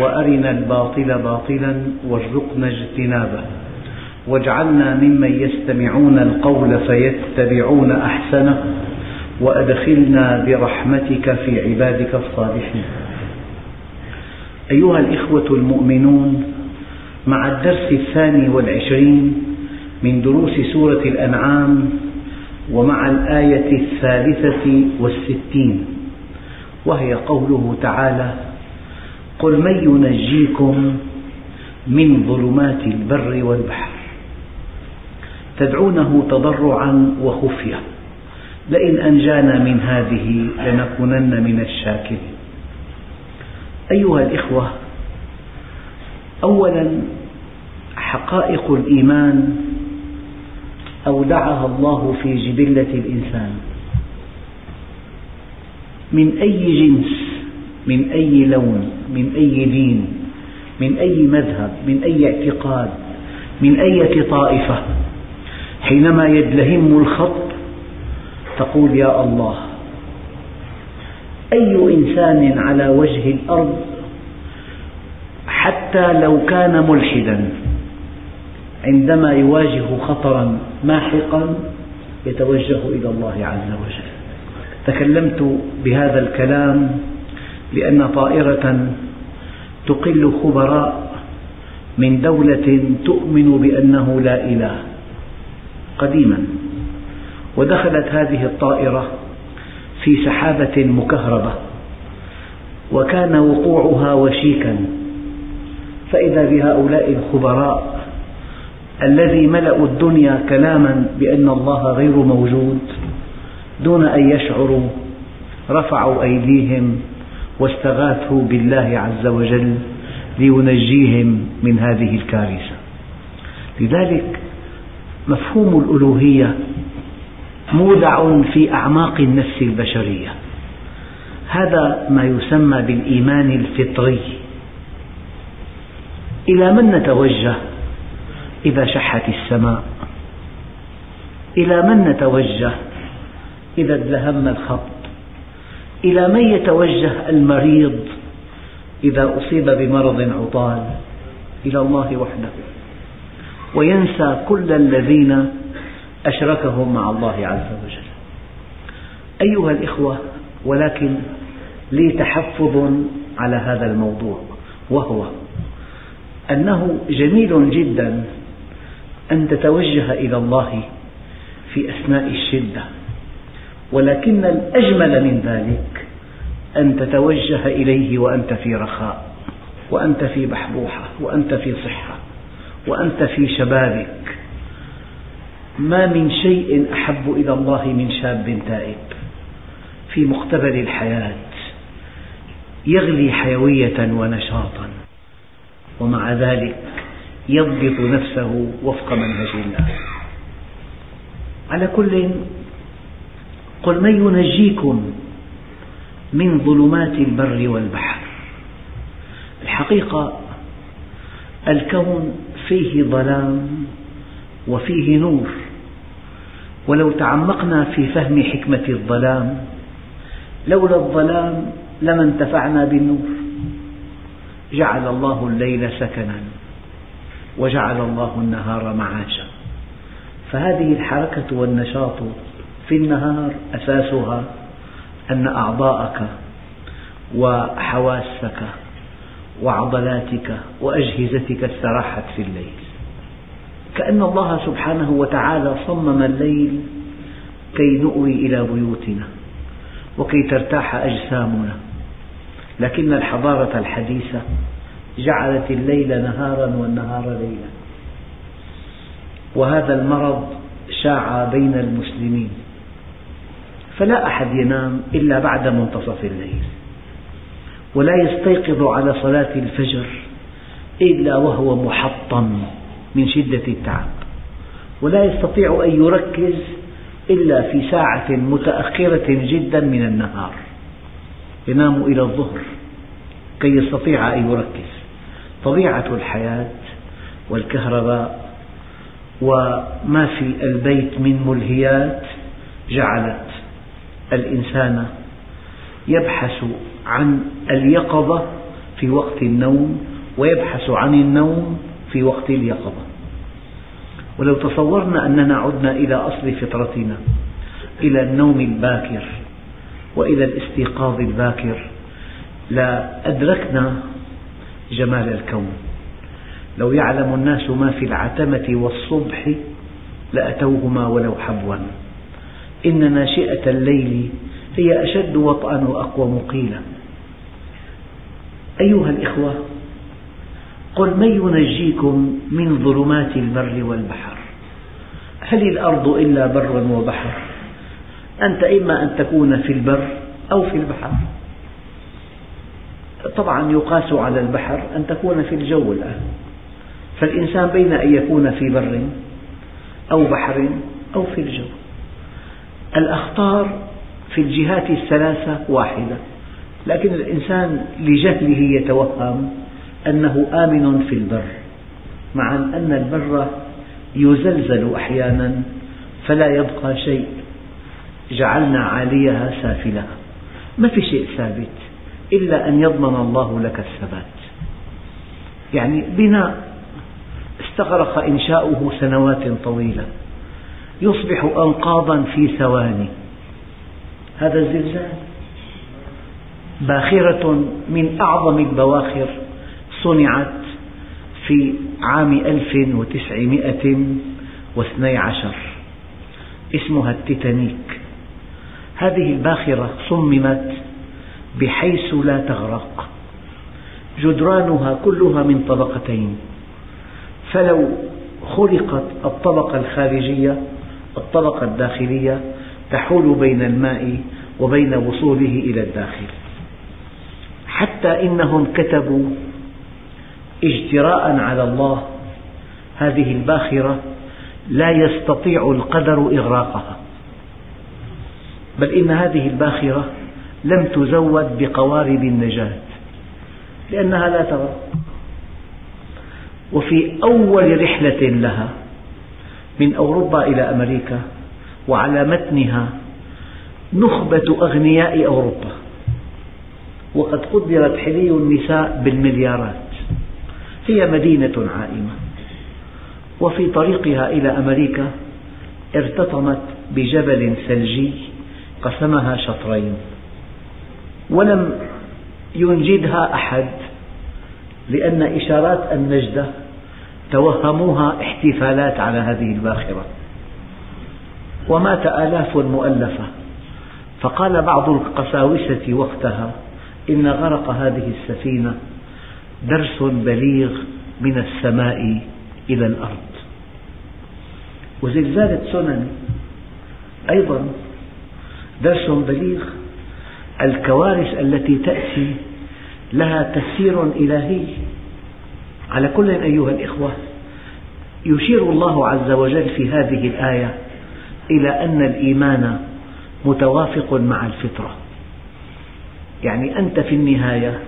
وأرنا الباطل باطلا وارزقنا اجتنابه. واجعلنا ممن يستمعون القول فيتبعون أحسنه وأدخلنا برحمتك في عبادك الصالحين. أيها الإخوة المؤمنون مع الدرس الثاني والعشرين من دروس سورة الأنعام ومع الآية الثالثة والستين وهي قوله تعالى قل من ينجيكم من ظلمات البر والبحر؟ تدعونه تضرعا وخفية. لئن أنجانا من هذه لنكونن من الشاكرين. أيها الإخوة أولا حقائق الإيمان أودعها الله في جبلة الإنسان. من أي جنس من أي لون من أي دين من أي مذهب من أي اعتقاد من أية طائفة. حينما يدلهم الخط تقول يا الله أي إنسان على وجه الأرض حتى لو كان ملحدا عندما يواجه خطرا ماحقا يتوجه إلى الله عز وجل. تكلمت بهذا الكلام لأن طائرة تقل خبراء من دولة تؤمن بأنه لا إله قديما. ودخلت هذه الطائرة في سحابة مكهربة وكان وقوعها وشيكا. فإذا بهؤلاء الخبراء الذي ملأوا الدنيا كلاما بأن الله غير موجود دون أن يشعروا رفعوا أيديهم واستغاثوا بالله عز وجل لينجيهم من هذه الكارثة. لذلك مفهوم الألوهية مودع في أعماق النفس البشرية. هذا ما يسمى بالإيمان الفطري. إلى من نتوجه إذا شحت السماء؟ إلى من نتوجه إذا ادلهم الخط؟ إلى من يتوجه المريض إذا أصيب بمرض عطال؟ إلى الله وحده. وينسى كل الذين أشركهم مع الله عز وجل. أيها الإخوة ولكن لي تحفظ على هذا الموضوع وهو أنه جميل جدا أن تتوجه إلى الله في أثناء الشدة. ولكن الأجمل من ذلك أن تتوجه إليه وأنت في رخاء وأنت في بحبوحة وأنت في صحة وأنت في شبابك. ما من شيء أحب إلى الله من شاب تائب في مقتبل الحياة يغلي حيوية ونشاطا ومع ذلك يضبط نفسه وفق منهج الله. على كل قل من ينجيكم من ظلمات البر والبحر؟ الحقيقة الكون فيه ظلام وفيه نور. ولو تعمقنا في فهم حكمة الظلام لولا الظلام لما انتفعنا بالنور. جعل الله الليل سكنا وجعل الله النهار معاشا. فهذه الحركة والنشاط في النهار أساسها أن أعضاءك وحواسك وعضلاتك وأجهزتك استراحت في الليل. كأن الله سبحانه وتعالى صمم الليل كي نؤوي إلى بيوتنا وكي ترتاح أجسامنا. لكن الحضارة الحديثة جعلت الليل نهارا والنهار ليلا. وهذا المرض شاع بين المسلمين. فلا أحد ينام إلا بعد منتصف الليل ولا يستيقظ على صلاة الفجر إلا وهو محطم من شدة التعب ولا يستطيع أن يركز إلا في ساعة متأخرة جدا من النهار ينام إلى الظهر كي يستطيع أن يركز. طبيعة الحياة والكهرباء وما في البيت من ملهيات جعلت الإنسان يبحث عن اليقظة في وقت النوم ويبحث عن النوم في وقت اليقظة. ولو تصورنا أننا عدنا إلى أصل فطرتنا إلى النوم الباكر وإلى الاستيقاظ الباكر لأدركنا جمال الكون. لو يعلم الناس ما في العتمة والصبح لأتوهما ولو حبوا. إن ناشئة الليل هي أشد وطئا وأقوم قيلا. أيها الإخوة قل من ينجيكم من ظلمات البر والبحر؟ هل الأرض إلا بر وبحر؟ أنت إما أن تكون في البر أو في البحر. طبعا يقاس على البحر أن تكون في الجو الآن. فالإنسان بين أن يكون في بر أو بحر أو في الجو. الأخطار في الجهات الثلاثة واحدة لكن الإنسان لجهله يتوهم أنه آمن في البر مع أن البر يزلزل أحيانا فلا يبقى شيء. جعلنا عاليها سافلها ما في شيء ثابت إلا أن يضمن الله لك الثبات. يعني بناء استغرق إنشاؤه سنوات طويلة. يصبح أنقاضا في ثواني. هذا الزلزال باخرة من أعظم البواخر صنعت في عام 1912 اسمها التيتانيك. هذه الباخرة صممت بحيث لا تغرق. جدرانها كلها من طبقتين. فلو خلقت الطبقة الخارجية الطبقة الداخلية تحول بين الماء وبين وصوله إلى الداخل. حتى إنهم كتبوا اجتراء على الله هذه الباخرة لا يستطيع القدر إغراقها. بل إن هذه الباخرة لم تزود بقوارب النجاة لأنها لا تغرق وفي أول رحلة لها من أوروبا إلى أمريكا وعلى متنها نخبة أغنياء أوروبا. وقد قدرت حلي النساء بالمليارات. هي مدينة عائمة. وفي طريقها إلى أمريكا ارتطمت بجبل ثلجي قسمها شطرين. ولم ينجدها أحد لأن إشارات النجدة توهموها احتفالات على هذه الباخرة. ومات آلاف مؤلفة. فقال بعض القساوسة وقتها إن غرق هذه السفينة درس بليغ من السماء إلى الأرض. وزلزال تسونامي أيضا درس بليغ الكوارث التي تأتي لها تفسير إلهي. على كل أيها الإخوة يشير الله عز وجل في هذه الآية إلى أن الإيمان متوافق مع الفطرة. يعني أنت في النهاية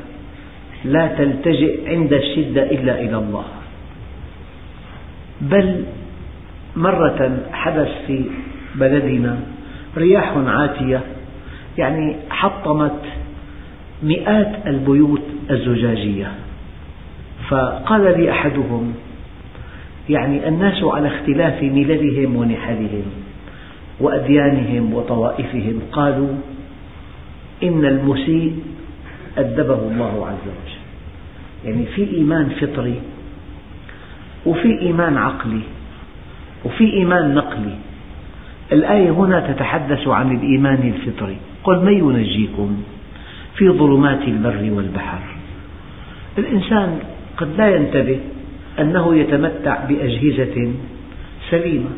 لا تلتجئ عند الشدة إلا إلى الله. بل مرة حدث في بلدنا رياح عاتية يعني حطمت مئات البيوت الزجاجية. فقال لي أحدهم يعني الناس على اختلاف مللهم ونحلهم وأديانهم وطوائفهم قالوا إن المسيء أدبه الله عز وجل. يعني في إيمان فطري وفي إيمان عقلي وفي إيمان نقلي. الآية هنا تتحدث عن الإيمان الفطري. قل من ينجيكم في ظلمات البر والبحر؟ الإنسان قد لا ينتبه أنه يتمتع بأجهزة سليمة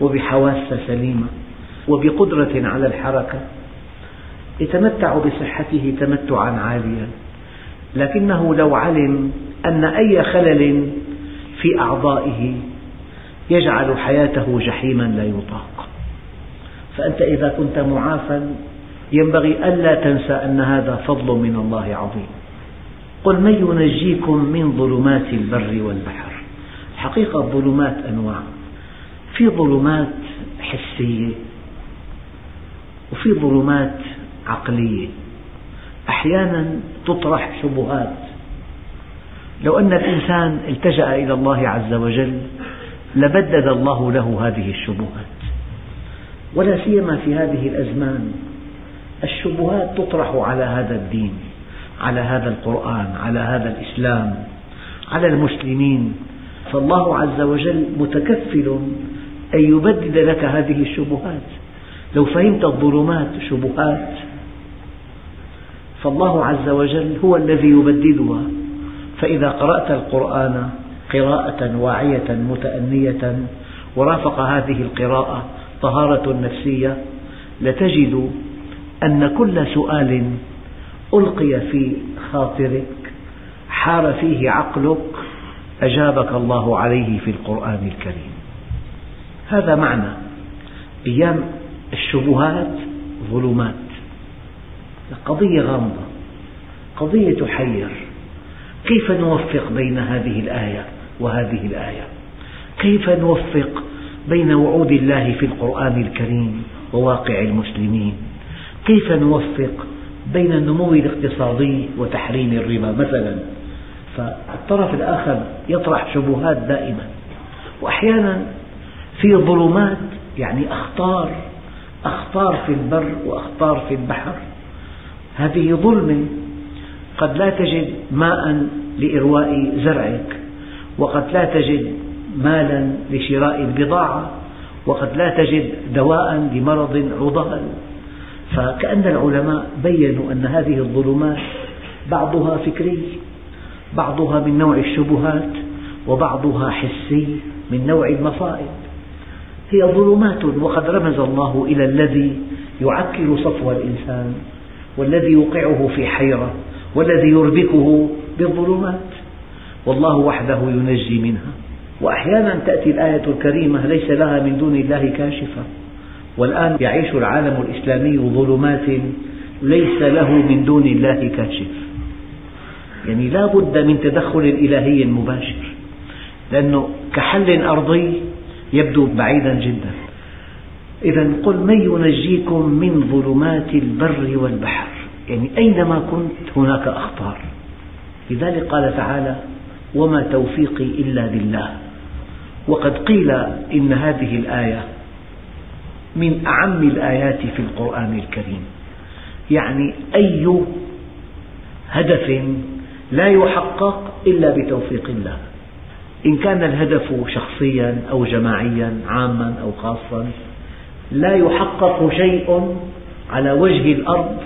وبحواس سليمة وبقدرة على الحركة يتمتع بصحته تمتعا عاليا. لكنه لو علم أن أي خلل في أعضائه يجعل حياته جحيما لا يطاق. فأنت إذا كنت معافى ينبغي ألا تنسى أن هذا فضل من الله عظيم. قل من ينجيكم من ظلمات البر والبحر؟ حقيقة الظلمات أنواع. في ظلمات حسية وفي ظلمات عقلية. أحيانا تطرح شبهات. لو أن الإنسان التجأ إلى الله عز وجل لبدد الله له هذه الشبهات. ولا سيما في هذه الأزمان الشبهات تطرح على هذا الدين. على هذا القرآن على هذا الإسلام على المسلمين. فالله عز وجل متكفل أن يبدد لك هذه الشبهات. لو فهمت الظلمات شبهات. فالله عز وجل هو الذي يبددها. فإذا قرأت القرآن قراءة واعية متأنية ورافق هذه القراءة طهارة نفسية لتجد أن كل سؤال ألقي في خاطرك حار فيه عقلك أجابك الله عليه في القرآن الكريم. هذا معنى أيام الشبهات ظلمات. قضية غامضة قضية تحير. كيف نوفق بين هذه الآية وهذه الآية؟ كيف نوفق بين وعود الله في القرآن الكريم وواقع المسلمين؟ كيف نوفق بين النمو الاقتصادي وتحريم الربا مثلا. فالطرف الآخر يطرح شبهات دائما. وأحيانا في ظلمات يعني أخطار أخطار في البر وأخطار في البحر. هذه ظلمة قد لا تجد ماء لإرواء زرعك وقد لا تجد مالا لشراء البضاعة وقد لا تجد دواء لمرض عضال. فكأن العلماء بينوا أن هذه الظلمات بعضها فكري بعضها من نوع الشبهات وبعضها حسي من نوع المصائب. هي ظلمات وقد رمز الله إلى الذي يعكر صفو الإنسان والذي يوقعه في حيرة والذي يربكه بالظلمات. والله وحده ينجي منها. وأحيانا تأتي الآية الكريمة ليس لها من دون الله كاشفة. والآن يعيش العالم الإسلامي ظلمات ليس له من دون الله كاشف. يعني لا بد من تدخل إلهي مباشر لأنه كحل أرضي يبدو بعيدا جدا. إذا قل من ينجيكم من ظلمات البر والبحر؟ يعني أينما كنت هناك أخطار. لذلك قال تعالى وما توفيقي إلا بالله. وقد قيل إن هذه الآية من أعم الآيات في القرآن الكريم. يعني أي هدف لا يحقق إلا بتوفيق الله. إن كان الهدف شخصيا أو جماعيا عاما أو خاصا لا يحقق شيء على وجه الأرض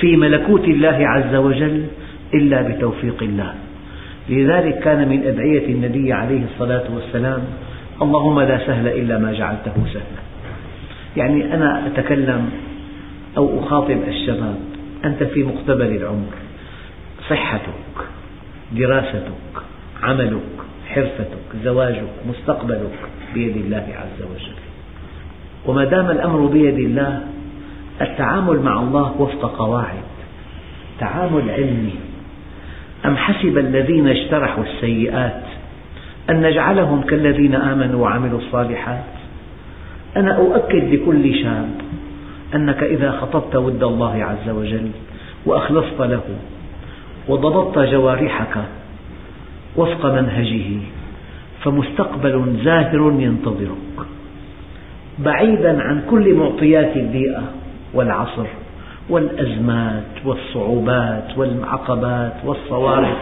في ملكوت الله عز وجل إلا بتوفيق الله. لذلك كان من أدعية النبي عليه الصلاة والسلام اللهم لا سهل إلا ما جعلته سهلا. يعني أنا أتكلم أو أخاطب الشباب أنت في مقتبل العمر. صحتك دراستك عملك حرفتك زواجك مستقبلك بيد الله عز وجل. وما دام الأمر بيد الله التعامل مع الله وفق قواعد. تعامل علمي. أم حسب الذين اجترحوا السيئات أن نجعلهم كالذين آمنوا وعملوا الصالحات؟ أنا أؤكد لكل شاب أنك إذا خطبت ود الله عز وجل وأخلصت له وضبطت جوارحك وفق منهجه فمستقبل زاهر ينتظرك. بعيدا عن كل معطيات البيئة والعصر والأزمات والصعوبات والعقبات والصوارف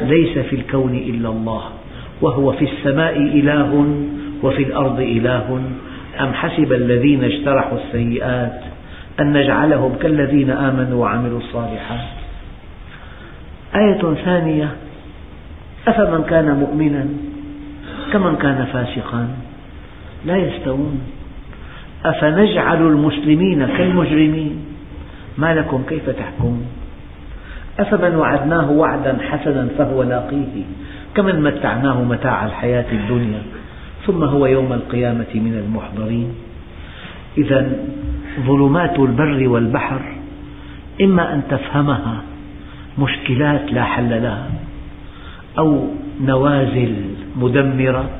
ليس في الكون إلا الله وهو في السماء إله وفي الأرض إله. أم حسب الذين اجترحوا السيئات أن نجعلهم كالذين آمنوا وعملوا الصالحات؟ آية ثانية أفمن كان مؤمنا كمن كان فاسقا؟ لا يستوون. أفنجعل المسلمين كالمجرمين؟ ما لكم كيف تحكمون أفمن وعدناه وعدا حسنا فهو لاقيه؟ كمن متعناه متاع الحياة الدنيا؟ ثم هو يوم القيامة من المحضرين. إذا ظلمات البر والبحر إما أن تفهمها مشكلات لا حل لها أو نوازل مدمرة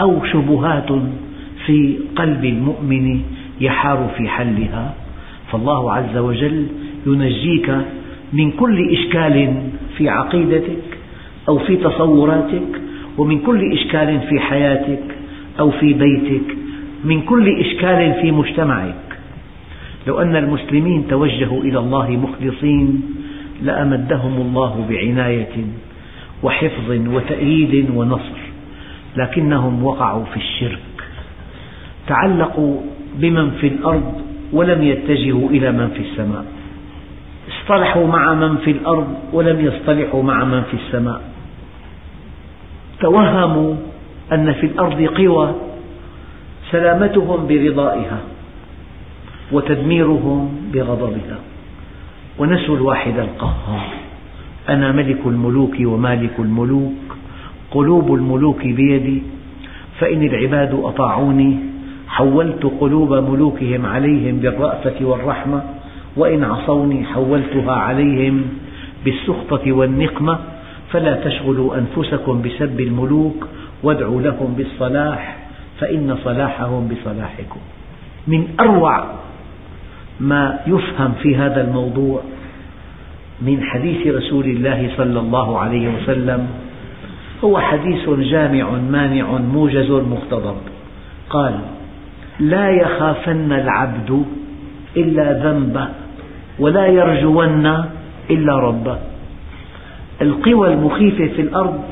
أو شبهات في قلب المؤمن يحار في حلها. فالله عز وجل ينجيك من كل إشكال في عقيدتك أو في تصوراتك ومن كل إشكال في حياتك أو في بيتك من كل إشكال في مجتمعك. لو أن المسلمين توجهوا إلى الله مخلصين لأمدهم الله بعناية وحفظ وتأييد ونصر لكنهم وقعوا في الشرك. تعلقوا بمن في الأرض ولم يتجهوا إلى من في السماء. اصطلحوا مع من في الأرض ولم يصطلحوا مع من في السماء. توهموا أن في الأرض قوى سلامتهم برضائها وتدميرهم بغضبها. ونسوا الواحد القهار. أنا ملك الملوك ومالك الملوك قلوب الملوك بيدي فإن العباد أطاعوني حولت قلوب ملوكهم عليهم بالرأفة والرحمة وإن عصوني حولتها عليهم بالسخطة والنقمة فلا تشغلوا أنفسكم بسب الملوك وادعوا لهم بالصلاح فإن صلاحهم بصلاحكم. من أروع ما يفهم في هذا الموضوع من حديث رسول الله صلى الله عليه وسلم هو حديث جامع مانع موجز مقتضب. قال لا يخافن العبد إلا ذنبه ولا يرجون إلا ربه. القوى المخيفة في الأرض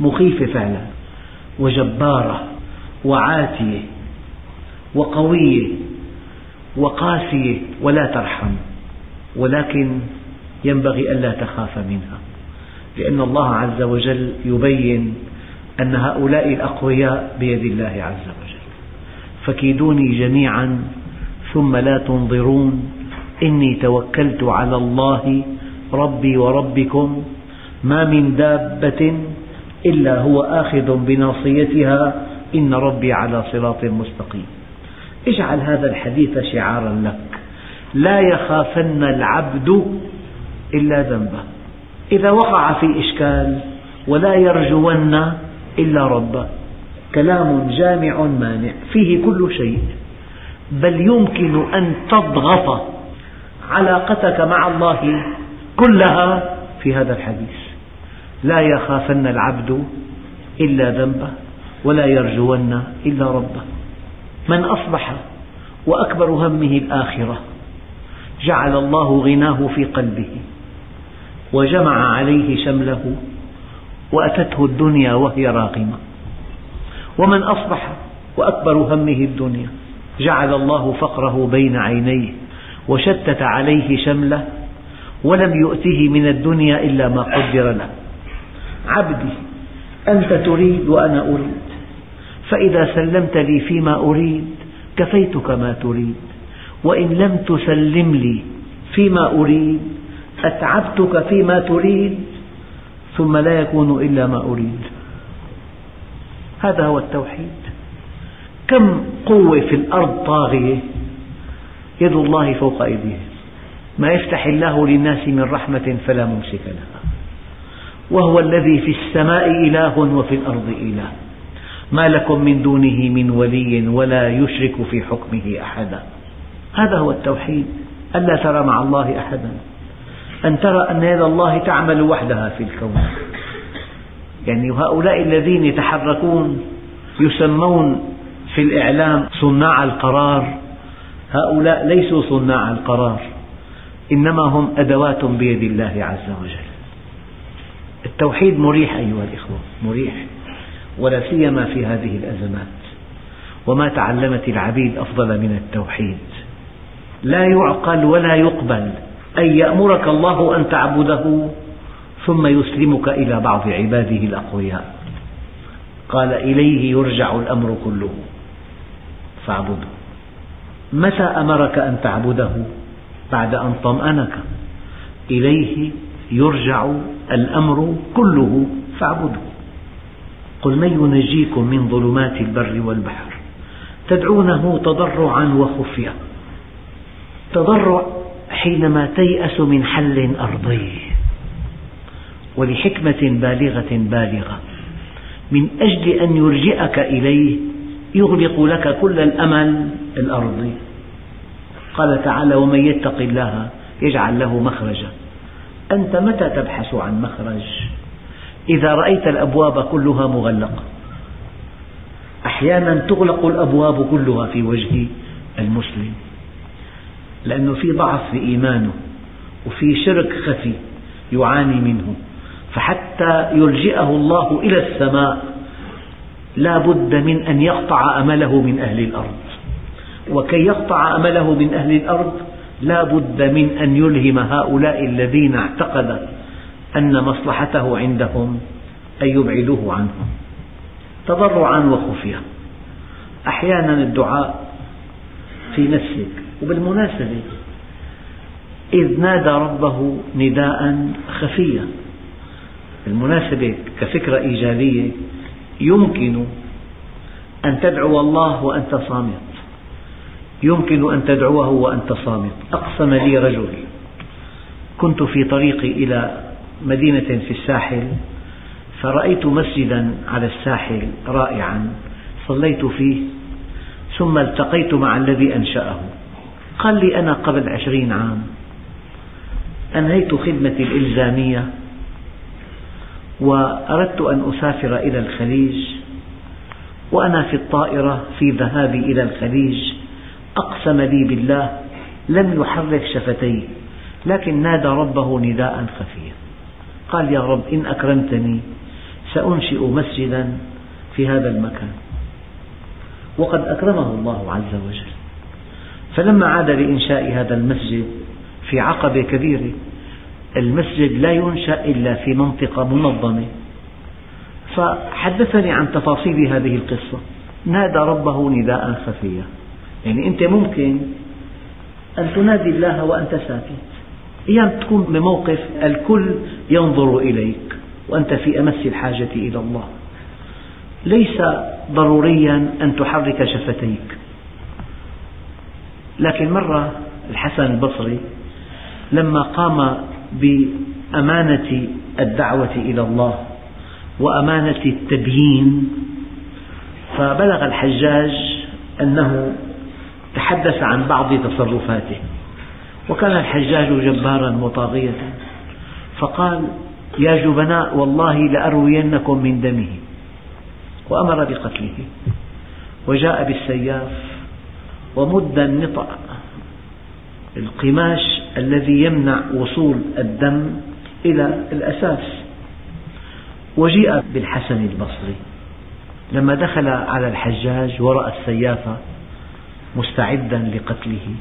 مخيفة فعلا وجبارة وعاتية وقوية وقاسية ولا ترحم ولكن ينبغي ألا تخاف منها لأن الله عز وجل يبين أن هؤلاء الأقوياء بيد الله عز وجل. فكيدوني جميعا ثم لا تنظرون إني توكلت على الله ربي وربكم ما من دابة إلا هو آخذ بناصيتها إن ربي على صراط مستقيم. اجعل هذا الحديث شعارا لك. لا يخافن العبد إلا ذنبه. إذا وقع في إشكال ولا يرجون إلا ربه. كلام جامع مانع. فيه كل شيء. بل يمكن أن تضغط علاقتك مع الله كلها في هذا الحديث. لا يخافن العبد إلا ذنبه ولا يرجون إلا ربه. من أصبح وأكبر همه الآخرة جعل الله غناه في قلبه وجمع عليه شمله وأتته الدنيا وهي راغمة. ومن أصبح وأكبر همه الدنيا جعل الله فقره بين عينيه وشتت عليه شمله ولم يؤته من الدنيا إلا ما قدر له. عبدي أنت تريد وأنا أريد. فإذا سلمت لي فيما أريد كفيتك ما تريد. وإن لم تسلم لي فيما أريد أتعبتك فيما تريد ثم لا يكون إلا ما أريد. هذا هو التوحيد. كم قوة في الأرض طاغية؟ يد الله فوق أيديهم. ما يفتح الله للناس من رحمة فلا ممسك لها. وهو الذي في السماء إله وفي الأرض إله. ما لكم من دونه من ولي ولا يشرك في حكمه أحدا. هذا هو التوحيد. ألا ترى مع الله أحدا. أن ترى أن يد الله تعمل وحدها في الكون. يعني هؤلاء الذين يتحركون يسمون في الإعلام صناع القرار. هؤلاء ليسوا صناع القرار إنما هم أدوات بيد الله عز وجل. التوحيد مريح أيها الإخوة مريح ولا سيما في هذه الأزمات. وما تعلمت العبيد أفضل من التوحيد. لا يعقل ولا يقبل أن يأمرك الله أن تعبده ثم يسلمك إلى بعض عباده الأقوياء. قال إليه يرجع الأمر كله. فاعبده متى أمرك أن تعبده؟ بعد أن طمأنك. إليه يرجع الأمر كله فاعبده. قل من ينجيكم من ظلمات البر والبحر؟ تدعونه تضرعا وخفية تضرع حينما تيأس من حل أرضي ولحكمة بالغة بالغة. من أجل أن يرجئك إليه يغلق لك كل الأمل الأرضي. قال تعالى ومن يتق الله يجعل له مخرجا. أنت متى تبحث عن مخرج؟ إذا رأيت الأبواب كلها مغلقة أحيانا تغلق الأبواب كلها في وجه المسلم. لأنه في ضعف في إيمانه وفي شرك خفي يعاني منه. فحتى يلجئه الله إلى السماء لا بد من أن يقطع أمله من أهل الأرض. وكي يقطع أمله من أهل الأرض لا بد من أن يلهم هؤلاء الذين اعتقد أن مصلحته عندهم أن يبعدوه عنهم. تضرعا وخفية أحيانا الدعاء في نفسك وبالمناسبة إذ نادى ربه نداء خفيا. بالمناسبة كفكرة إيجابية يمكن أن تدعو الله وأنت صامت. يمكن أن تدعوه وأنت صامت. أقسم لي رجل كنت في طريقي إلى مدينة في الساحل فرأيت مسجدا على الساحل رائعا صليت فيه ثم التقيت مع الذي أنشأه. قال لي أنا قبل عشرين عام أنهيت خدمتي الإلزامية وأردت أن أسافر إلى الخليج وأنا في الطائرة في ذهابي إلى الخليج. أقسم لي بالله لم يحرك شفتيه لكن نادى ربه نداء خفيا. قال يا رب إن أكرمتني سأنشئ مسجدا في هذا المكان. وقد أكرمه الله عز وجل. فلما عاد لإنشاء هذا المسجد في عقبة كبيرة المسجد لا ينشأ إلا في منطقة منظمة. فحدثني عن تفاصيل هذه القصة. نادى ربه نداء خفيا. يعني أنت ممكن أن تنادي الله وأنت ساكت أيام تكون بموقف الكل ينظر إليك وأنت في أمس الحاجة إلى الله. ليس ضروريا أن تحرك شفتيك. لكن مرة الحسن البصري لما قام بأمانة الدعوة إلى الله وأمانة التبيين فبلغ الحجاج أنه تحدث عن بعض تصرفاته. وكان الحجاج جبارا وطاغية فقال يا جبناء والله لأروينكم من دمه. وأمر بقتله. وجاء بالسياف ومد النطع القماش الذي يمنع وصول الدم إلى الأساس. وجيء بالحسن البصري. لما دخل على الحجاج ورأى السياف مستعدا لقتله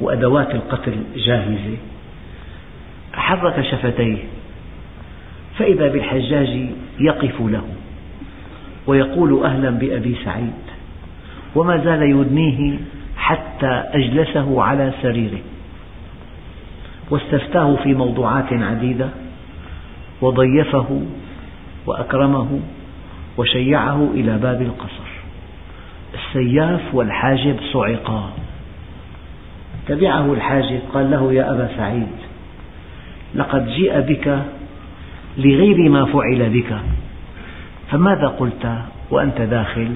وأدوات القتل جاهزة. حرك شفتيه فإذا بالحجاج يقف له ويقول أهلا بأبي سعيد وما زال يدنيه حتى أجلسه على سريره. واستفتاه في موضوعات عديدة وضيفه وأكرمه وشيعه إلى باب القصر. السياف والحاجب صعقا. تبعه الحاجب قال له يا أبا سعيد لقد جيء بك لغير ما فعل بك فماذا قلت وأنت داخل؟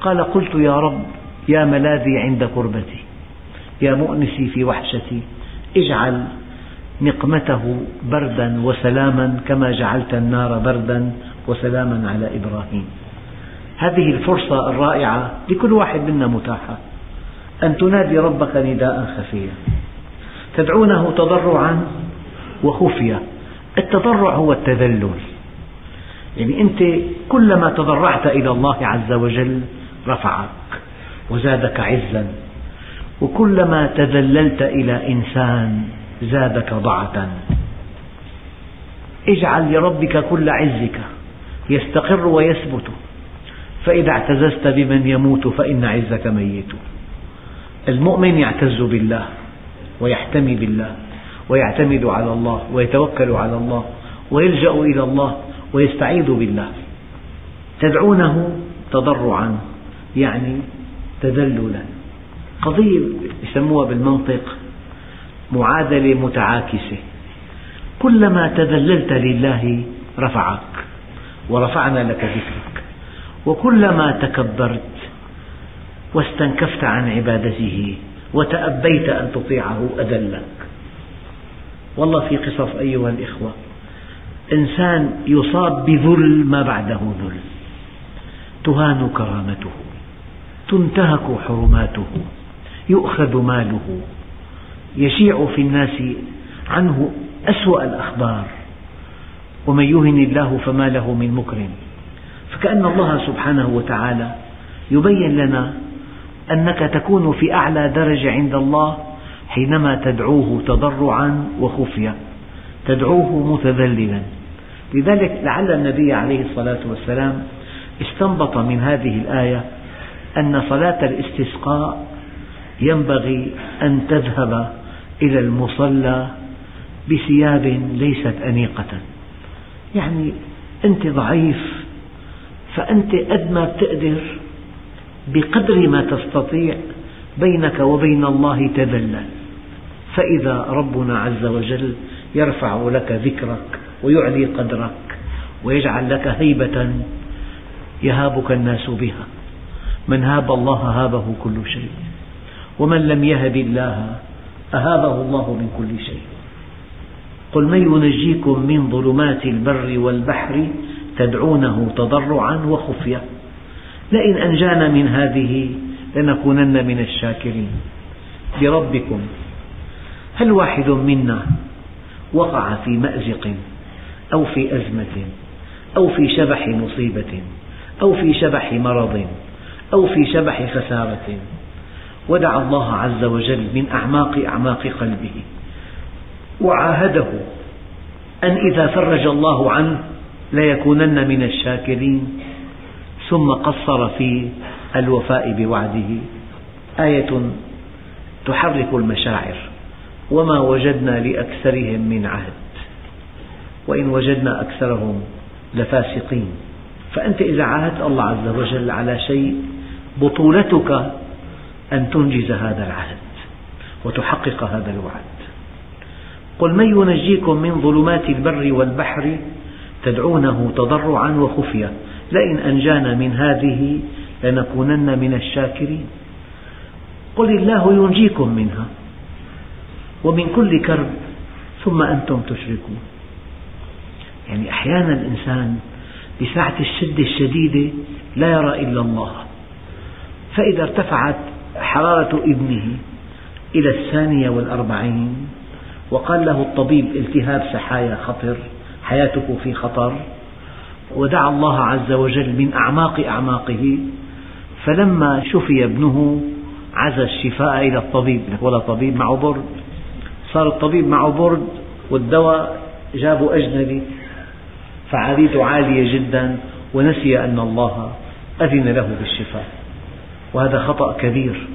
قال قلت يا رب يا ملاذي عند كربتي يا مؤنسي في وحشتي اجعل نقمته بردا وسلاما كما جعلت النار بردا وسلاما على إبراهيم. هذه الفرصة الرائعة لكل واحد منا متاحة. أن تنادي ربك نداء خفيا. تدعونه تضرعا وخفية التضرع هو التذلل. يعني أنت كلما تضرعت إلى الله عز وجل رفعك وزادك عزا. وكلما تذللت إلى إنسان زادك ضعة اجعل لربك كل عزك يستقر ويثبت. فإذا اعتززت بمن يموت فإن عزك ميت. المؤمن يعتز بالله ويحتمي بالله ويعتمد على الله ويتوكل على الله ويلجأ إلى الله ويستعيذ بالله. تدعونه تضرعا يعني تذللا. قضية يسموها بالمنطق معادلة متعاكسة. كلما تذللت لله رفعك ورفعنا لك ذكرك. وكلما تكبرت واستنكفت عن عبادته وتأبيت أن تطيعه أذلك. والله في قصص أيها الإخوة إنسان يصاب بذل ما بعده ذل تهان كرامته تنتهك حرماته يؤخذ ماله يشيع في الناس عنه أسوأ الأخبار ومن يهن الله فما له من مكرم. فكأن الله سبحانه وتعالى يبين لنا أنك تكون في أعلى درجة عند الله حينما تدعوه تضرعا وخفية تدعوه متذللا. لذلك لعل النبي عليه الصلاة والسلام استنبط من هذه الآية أن صلاة الاستسقاء ينبغي أن تذهب إلى المصلى بثياب ليست أنيقة. يعني أنت ضعيف فأنت قد ما بتقدر بقدر ما تستطيع بينك وبين الله تذلل. فإذا ربنا عز وجل يرفع لك ذكرك ويعلي قدرك ويجعل لك هيبة يهابك الناس بها. من هاب الله هابه كل شيء ومن لم يهب الله أهابه الله من كل شيء. قل من ينجيكم من ظلمات البر والبحر تدعونه تضرعا وخفية. لئن أنجانا من هذه لنكونن من الشاكرين. بربكم هل واحد منا وقع في مأزق أو في أزمة أو في شبح مصيبة أو في شبح مرض أو في شبح خسارة؟ ودعا الله عز وجل من أعماق أعماق قلبه. وعاهده أن إذا فرج الله عنه ليكونن من الشاكرين. ثم قصر في الوفاء بوعده. آية تحرك المشاعر. وما وجدنا لأكثرهم من عهد. وإن وجدنا أكثرهم لفاسقين. فأنت إذا عاهدت الله عز وجل على شيء بطولتك أن تنجز هذا العهد وتحقق هذا الوعد. قل من ينجيكم من ظلمات البر والبحر تدعونه تضرعا وخفية. لئن أنجانا من هذه لنكونن من الشاكرين. قل الله ينجيكم منها ومن كل كرب ثم أنتم تشركون. يعني أحيانا الإنسان بساعة الشدة الشديدة لا يرى إلا الله. فإذا ارتفعت حرارة ابنه إلى الثانية والأربعين وقال له الطبيب التهاب سحايا خطر حياته في خطر ودعا الله عز وجل من أعماق أعماقه فلما شفي ابنه عزى الشفاء إلى الطبيب ولا طبيب معه برد. صار الطبيب معه برد والدواء جابوا أجنبي. فعاليته عالية جدا ونسي أن الله أذن له بالشفاء. وهذا خطأ كبير.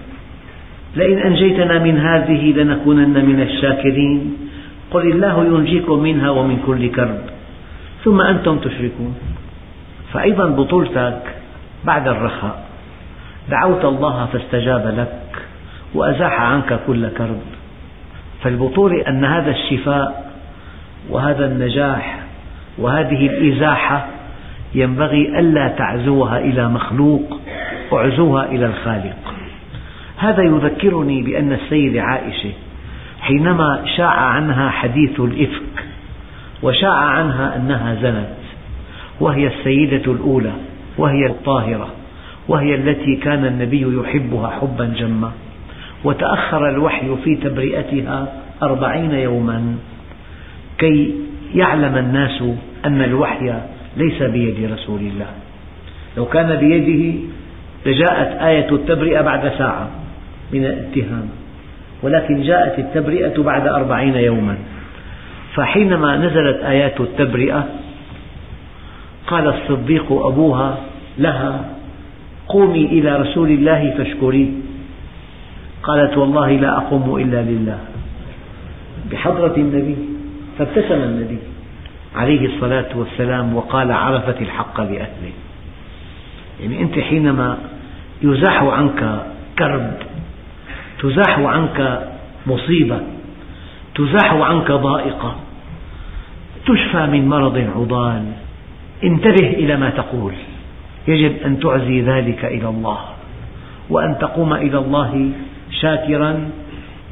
لئن أنجيتنا من هذه لنكونن من الشاكرين. قل الله ينجيكم منها ومن كل كرب. ثم أنتم تشركون. فأيضا بطولتك بعد الرخاء. دعوت الله فاستجاب لك وأزاح عنك كل كرب. فالبطولة أن هذا الشفاء وهذا النجاح وهذه الإزاحة ينبغي ألا تعزوها إلى مخلوق اعزوها إلى الخالق. هذا يذكرني بأن السيدة عائشة حينما شاع عنها حديث الإفك وشاع عنها أنها زنت وهي السيدة الأولى وهي الطاهرة وهي التي كان النبي يحبها حبا جما وتأخر الوحي في تبرئتها أربعين يوما. كي يعلم الناس أن الوحي ليس بيد رسول الله. لو كان بيده لجاءت آية التبرئة بعد ساعة من الاتهام. ولكن جاءت التبرئة بعد أربعين يوما. فحينما نزلت آيات التبرئة قال الصديق أبوها لها قومي إلى رسول الله فاشكريه قالت والله لا أقوم إلا لله. بحضرة النبي فابتسم النبي عليه الصلاة والسلام وقال عرفت الحق لأهله يعني أنت حينما يزاح عنك كرب تزاح عنك مصيبة تزاح عنك ضائقة تشفى من مرض عضال. انتبه إلى ما تقول. يجب أن تعزي ذلك إلى الله وأن تقوم إلى الله شاكرا.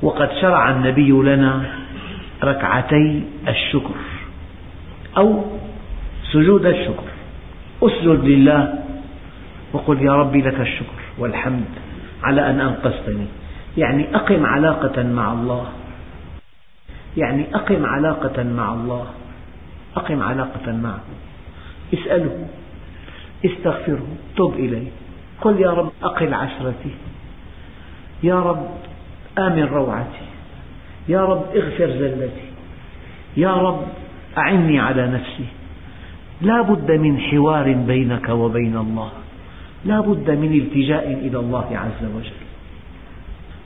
وقد شرع النبي لنا ركعتي الشكر أو سجود الشكر. اسجد لله وقل يا ربي لك الشكر والحمد على أن أنقذتني. يعني أقم علاقة مع الله. يعني أقم علاقة مع الله. أقم علاقة معه. اسأله. استغفره. تب إليه. قل يا رب أقل عشرتي. يا رب آمن روعتي. يا رب اغفر زلتي يا رب أعني على نفسي. لا بد من حوار بينك وبين الله. لا بد من التجاء إلى الله عز وجل.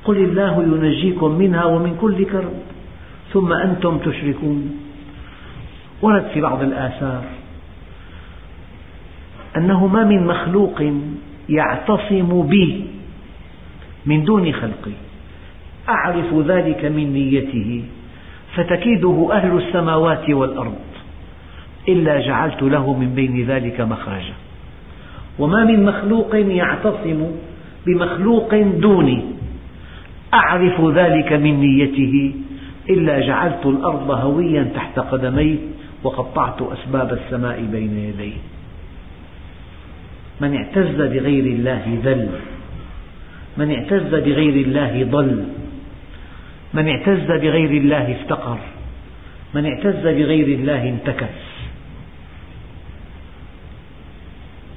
قل الله ينجيكم منها ومن كل كرب. ثم أنتم تشركون. ورد في بعض الآثار أنه ما من مخلوق يعتصم بي من دون خلقي أعرف ذلك من نيته. فتكيده أهل السماوات والأرض. إلا جعلت له من بين ذلك مخرجا. وما من مخلوق يعتصم بمخلوق دوني. أعرف ذلك من نيته إلا جعلت الأرض هويا تحت قدميه وقطعت أسباب السماء بين يديه. من اعتز بغير الله ذل. من اعتز بغير الله ضل. من اعتز بغير الله افتقر. من اعتز بغير الله انتكس.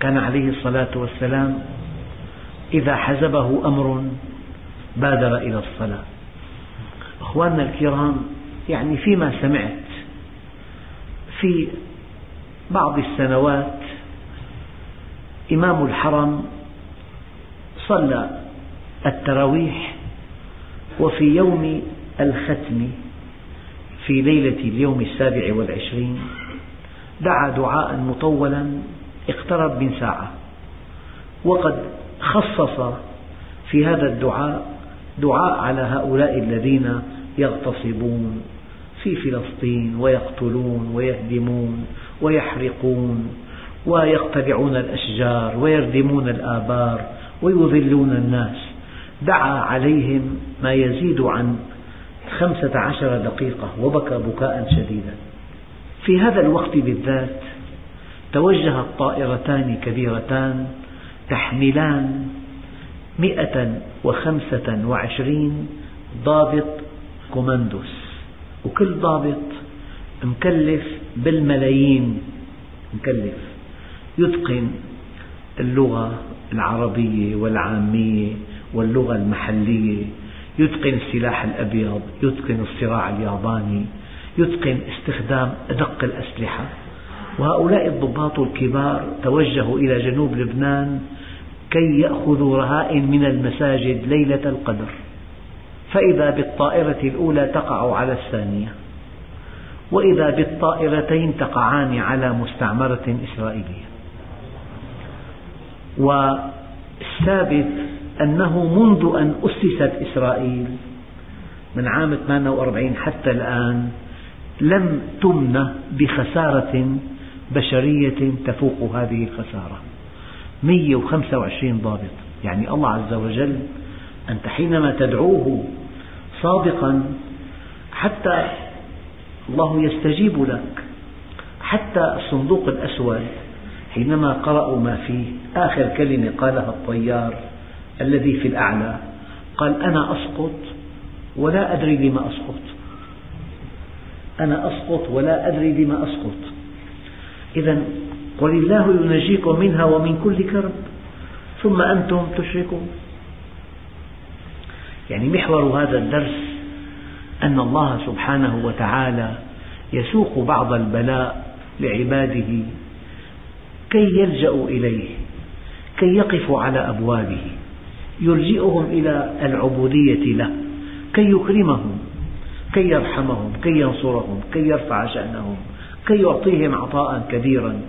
كان عليه الصلاة والسلام إذا حزبه أمر بادر إلى الصلاة. أخواننا الكرام يعني فيما سمعت في بعض السنوات إمام الحرم صلى التراويح وفي يوم الختم في ليلة اليوم السابع والعشرين دعا دعاء مطولا اقترب من ساعة وقد خصص في هذا الدعاء دعاء على هؤلاء الذين يغتصبون في فلسطين ويقتلون ويهدمون ويحرقون ويقتلعون الأشجار ويردمون الآبار ويذلون الناس. دعا عليهم ما يزيد عن خمسة عشر دقيقة وبكى بكاء شديدا. في هذا الوقت بالذات توجهت طائرتان كبيرتان تحملان مئة وخمسة وعشرين ضابط كوماندوس. وكل ضابط مكلف بالملايين مكلف. يتقن اللغة العربية والعامية واللغة المحلية. يتقن السلاح الأبيض يتقن الصراع الياباني. يتقن استخدام أدق الأسلحة. وهؤلاء الضباط الكبار توجهوا إلى جنوب لبنان كي يأخذوا رهائن من المساجد ليلة القدر. فإذا بالطائرة الأولى تقع على الثانية وإذا بالطائرتين تقعان على مستعمرة إسرائيلية. والثابت أنه منذ أن أسست إسرائيل من عام 48 حتى الآن لم تمن بخسارة بشرية تفوق هذه الخسارة. 125 ضابط. يعني الله عز وجل أنت حينما تدعوه صادقا حتى الله يستجيب لك. حتى الصندوق الأسود حينما قرأوا ما فيه آخر كلمة قالها الطيار الذي في الأعلى قال أنا أسقط ولا أدري لما أسقط. أنا أسقط ولا أدري لما أسقط. إذا قل الله ينجيكم منها ومن كل كرب ثم أنتم تشركون. يعني محور هذا الدرس أن الله سبحانه وتعالى يسوق بعض البلاء لعباده كي يلجأوا إليه كي يقفوا على أبوابه يلجئهم إلى العبودية له كي يكرمهم كي يرحمهم كي ينصرهم كي يرفع شأنهم كي يعطيهم عطاء كبيرا.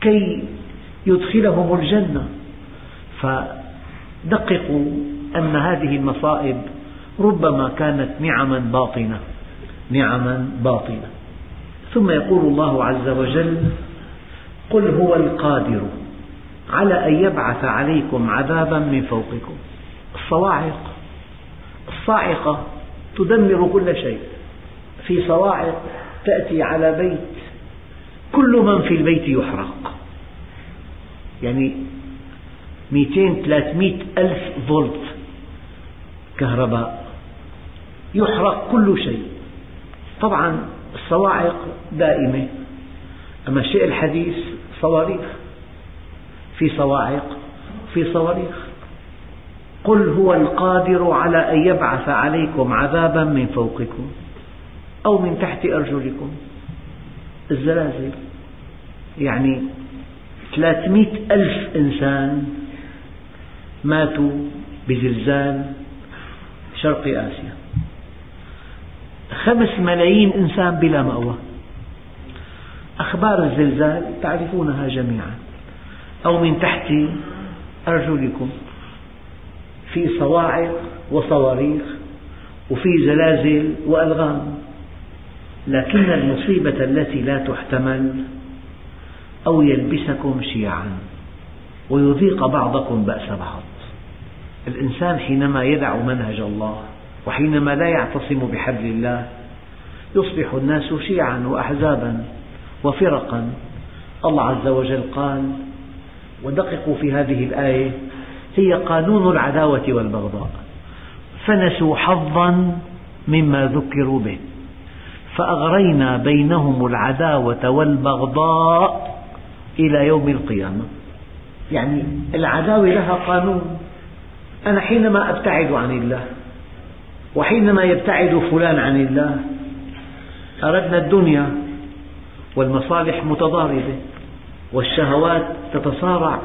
كي يدخلهم الجنة. فدققوا أن هذه المصائب ربما كانت نعما باطنة. نعما باطنة. ثم يقول الله عز وجل قل هو القادر على أن يبعث عليكم عذابا من فوقكم. الصواعق. الصاعقة تدمر كل شيء. في صواعق تأتي على بيت كل من في البيت يحرق. يعني 200 300 ألف فولت كهرباء. يحرق كل شيء. طبعا الصواعق دائمة. أما الشيء الحديث صواريخ. في صواعق في صواريخ. قل هو القادر على أن يبعث عليكم عذابا من فوقكم أو من تحت أرجلكم. الزلازل. يعني ثلاثمئة ألف إنسان ماتوا بزلزال شرق آسيا. خمس ملايين إنسان بلا مأوى. أخبار الزلزال تعرفونها جميعا. أو من تحت أرجلكم. في صواعق وصواريخ وفي زلازل وألغام. لكن المصيبة التي لا تحتمل أو يلبسكم شيعا ويذيق بعضكم بأس بعض. الإنسان حينما يدع منهج الله وحينما لا يعتصم بحبل الله يصبح الناس شيعا وأحزابا وفرقا. الله عز وجل قال ودققوا في هذه الآية هي قانون العداوة والبغضاء. فنسوا حظا مما ذكروا به فأغرينا بينهم العداوة والبغضاء إلى يوم القيامة. يعني العداوة لها قانون. أنا حينما أبتعد عن الله وحينما يبتعد فلان عن الله أردنا الدنيا والمصالح متضاربة والشهوات تتصارع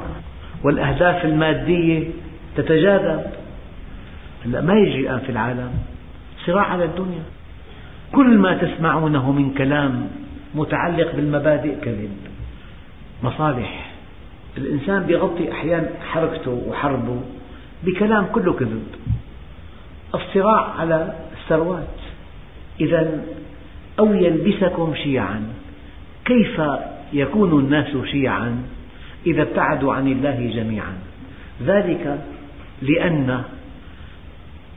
والأهداف المادية تتجاذب. هلا ما يجي الآن في العالم صراع على الدنيا. كل ما تسمعونه من كلام متعلق بالمبادئ كذب. مصالح. الإنسان بيغطي أحيانا حركته وحربه بكلام كله كذب. الصراع على الثروات. إذا أو يلبسكم شيعا. كيف يكون الناس شيعا إذا ابتعدوا عن الله جميعا؟ ذلك لأن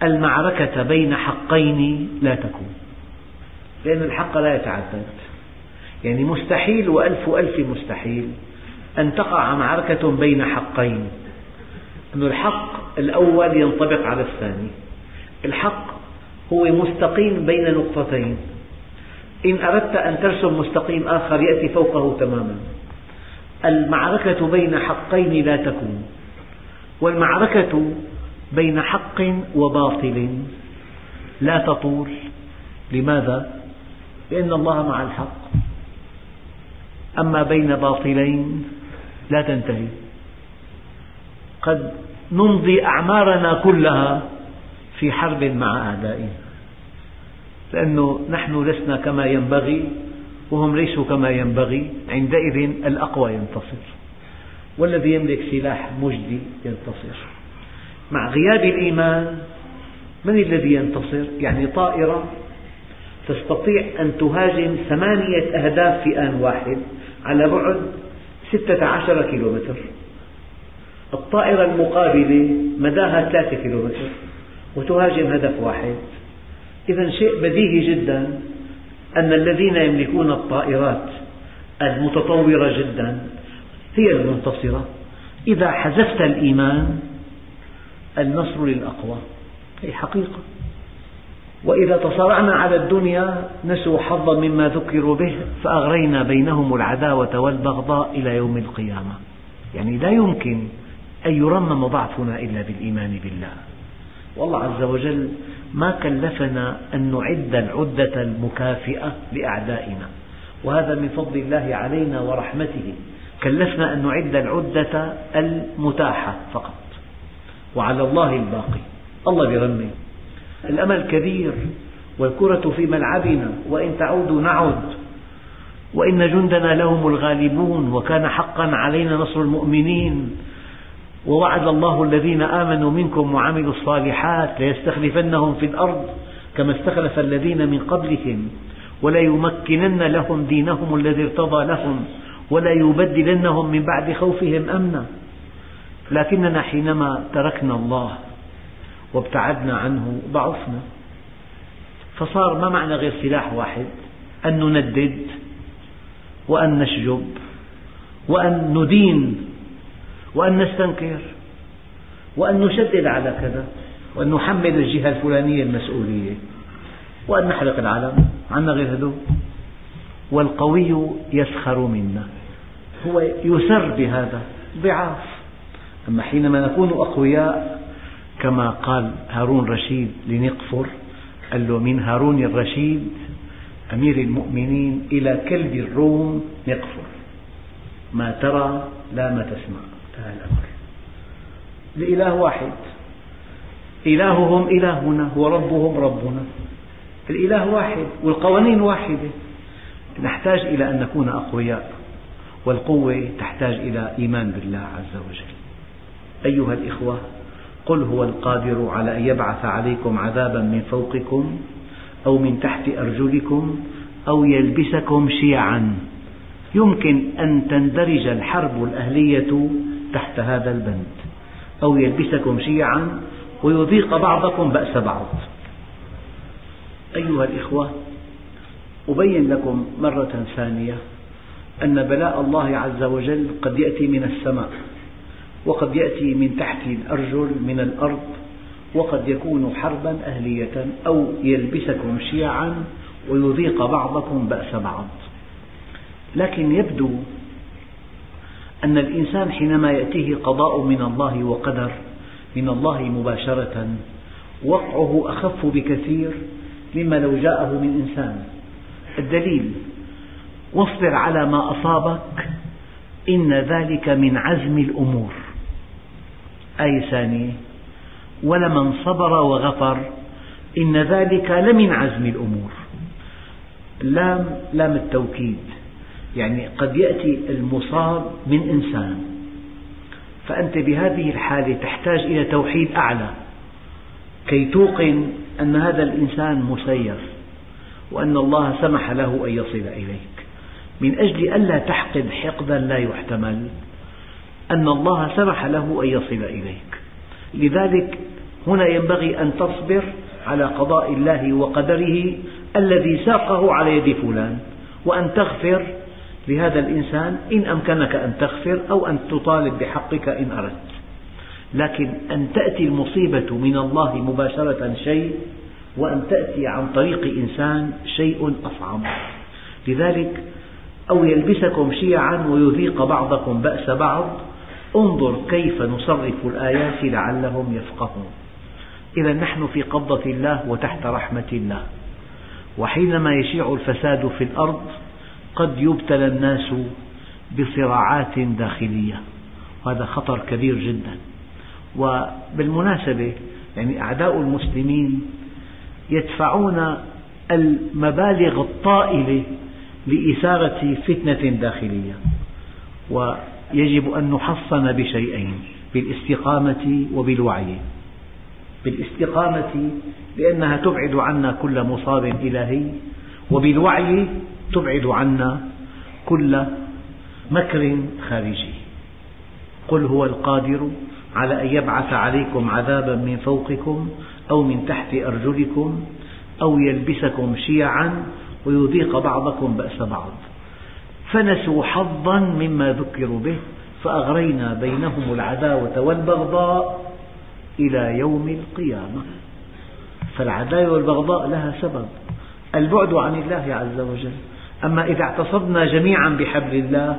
المعركة بين حقين لا تكون. لأن الحق لا يتعدد. يعني مستحيل وألف ألف مستحيل أن تقع معركة بين حقين. أن الحق الأول ينطبق على الثاني. الحق هو مستقيم بين نقطتين. إن أردت أن ترسم مستقيم آخر يأتي فوقه تماما. المعركة بين حقين لا تكون. والمعركة بين حق وباطل لا تطول. لماذا؟ لأن الله مع الحق. أما بين باطلين لا تنتهي. قد نمضي أعمارنا كلها في حرب مع أعدائنا. لأنه نحن لسنا كما ينبغي وهم ليسوا كما ينبغي. عندئذ الأقوى ينتصر. والذي يملك سلاح مجدي ينتصر. مع غياب الإيمان من الذي ينتصر؟ يعني طائرة تستطيع أن تهاجم ثمانية أهداف في آن واحد. على بعد ستة عشر كيلومتر. الطائرة المقابلة مداها ثلاثة كيلومتر وتهاجم هدف واحد. إذا شيء بديهي جدا أن الذين يملكون الطائرات المتطورة جدا هي المنتصرة. إذا حذفت الإيمان النصر للأقوى. هي حقيقة. وإذا تصارعنا على الدنيا نسوا حظا مما ذكروا به فأغرينا بينهم العداوة والبغضاء إلى يوم القيامة. يعني لا يمكن أن يرمم ضعفنا إلا بالإيمان بالله. والله عز وجل ما كلفنا أن نعد العدة المكافئة لأعدائنا. وهذا من فضل الله علينا ورحمته. كلفنا أن نعد العدة المتاحة فقط. وعلى الله الباقي. الله يرمم الأمل كبير والكرة في ملعبنا وإن تعودوا نعد وإن جندنا لهم الغالبون وكان حقا علينا نصر المؤمنين ووعد الله الذين آمنوا منكم وعملوا الصالحات ليستخلفنهم في الأرض كما استخلف الذين من قبلهم وليمكنن لهم دينهم الذي ارتضى لهم وليبدلنهم من بعد خوفهم أمنا. لكننا حينما تركنا الله وابتعدنا عنه ضعفنا فصار ما معنى غير سلاح واحد؟ أن نندد وأن نشجب وأن ندين وأن نستنكر وأن نشدد على كذا وأن نحمل الجهة الفلانية المسؤولية وأن نحرق العالم. عنا غير هذول والقوي يسخر منا. هو يسر بهذا ضعاف. أما حينما نكون أقوياء كما قال هارون رشيد لنقفر قال له من هارون الرشيد أمير المؤمنين إلى كلب الروم نقفر. ما ترى لا ما تسمع. انتهى الأمر. الإله واحد. إلههم إلهنا وربهم ربنا. الإله واحد والقوانين واحدة. نحتاج إلى أن نكون أقوياء والقوة تحتاج إلى إيمان بالله عز وجل. أيها الإخوة قل هو القادر على أن يبعث عليكم عذابا من فوقكم أو من تحت أرجلكم أو يلبسكم شيعا. يمكن أن تندرج الحرب الأهلية تحت هذا البند. أو يلبسكم شيعا ويذيق بعضكم بأس بعض. أيها الإخوة أبين لكم مرة ثانية أن بلاء الله عز وجل قد يأتي من السماء. وقد يأتي من تحت الأرجل من الأرض وقد يكون حربا أهلية أو يلبسكم شيعا ويذيق بعضكم بأس بعض. لكن يبدو أن الإنسان حينما يأتيه قضاء من الله وقدر من الله مباشرة وقعه أخف بكثير مما لو جاءه من إنسان. الدليل واصبر على ما أصابك إن ذلك من عزم الأمور. آية ثانية ولمن صبر وغفر إن ذلك لمن عزم الأمور. لام لام التوكيد يعني قد يأتي المصاب من إنسان فأنت بهذه الحالة تحتاج إلى توحيد أعلى كي توقن أن هذا الإنسان مسير وأن الله سمح له أن يصل إليك. من أجل ألا تحقد حقدا لا يحتمل أن الله سمح له أن يصل إليك. لذلك هنا ينبغي أن تصبر على قضاء الله وقدره الذي ساقه على يد فلان وأن تغفر لهذا الإنسان إن أمكنك أن تغفر أو أن تطالب بحقك إن أردت. لكن أن تأتي المصيبة من الله مباشرة شيء وأن تأتي عن طريق إنسان شيء أصعب. لذلك أو يلبسكم شيعا ويذيق بعضكم بأس بعض انظر كيف نصرف الآيات لعلهم يفقهون. إذا نحن في قبضة الله وتحت رحمة الله. وحينما يشيع الفساد في الأرض قد يبتلى الناس بصراعات داخلية. وهذا خطر كبير جدا. وبالمناسبة يعني أعداء المسلمين يدفعون المبالغ الطائلة لإثارة فتنة داخلية. ويجب أن نحصن بشيئين بالاستقامة وبالوعي. بالاستقامة لأنها تبعد عنا كل مصاب إلهي وبالوعي تبعد عنا كل مكر خارجي. قل هو القادر على أن يبعث عليكم عذابا من فوقكم أو من تحت أرجلكم أو يلبسكم شيعا ويذيق بعضكم بأس بعض. فنسوا حظا مما ذكروا به فأغرينا بينهم العداوة والبغضاء إلى يوم القيامة. فالعداوة والبغضاء لها سبب البعد عن الله عز وجل. أما إذا اعتصمنا جميعا بحبل الله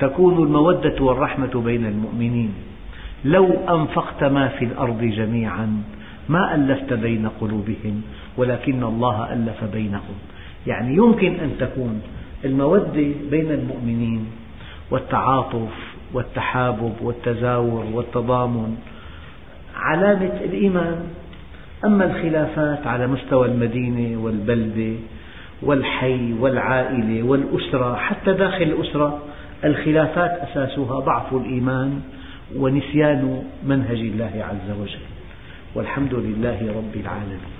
تكون المودة والرحمة بين المؤمنين. لو أنفقت ما في الأرض جميعا ما ألفت بين قلوبهم ولكن الله ألف بينهم. يعني يمكن أن تكون المودة بين المؤمنين والتعاطف والتحابب والتزاور والتضامن. علامة الإيمان. أما الخلافات على مستوى المدينة والبلدة والحي والعائلة والأسرة حتى داخل الأسرة الخلافات أساسها ضعف الإيمان ونسيان منهج الله عز وجل. والحمد لله رب العالمين.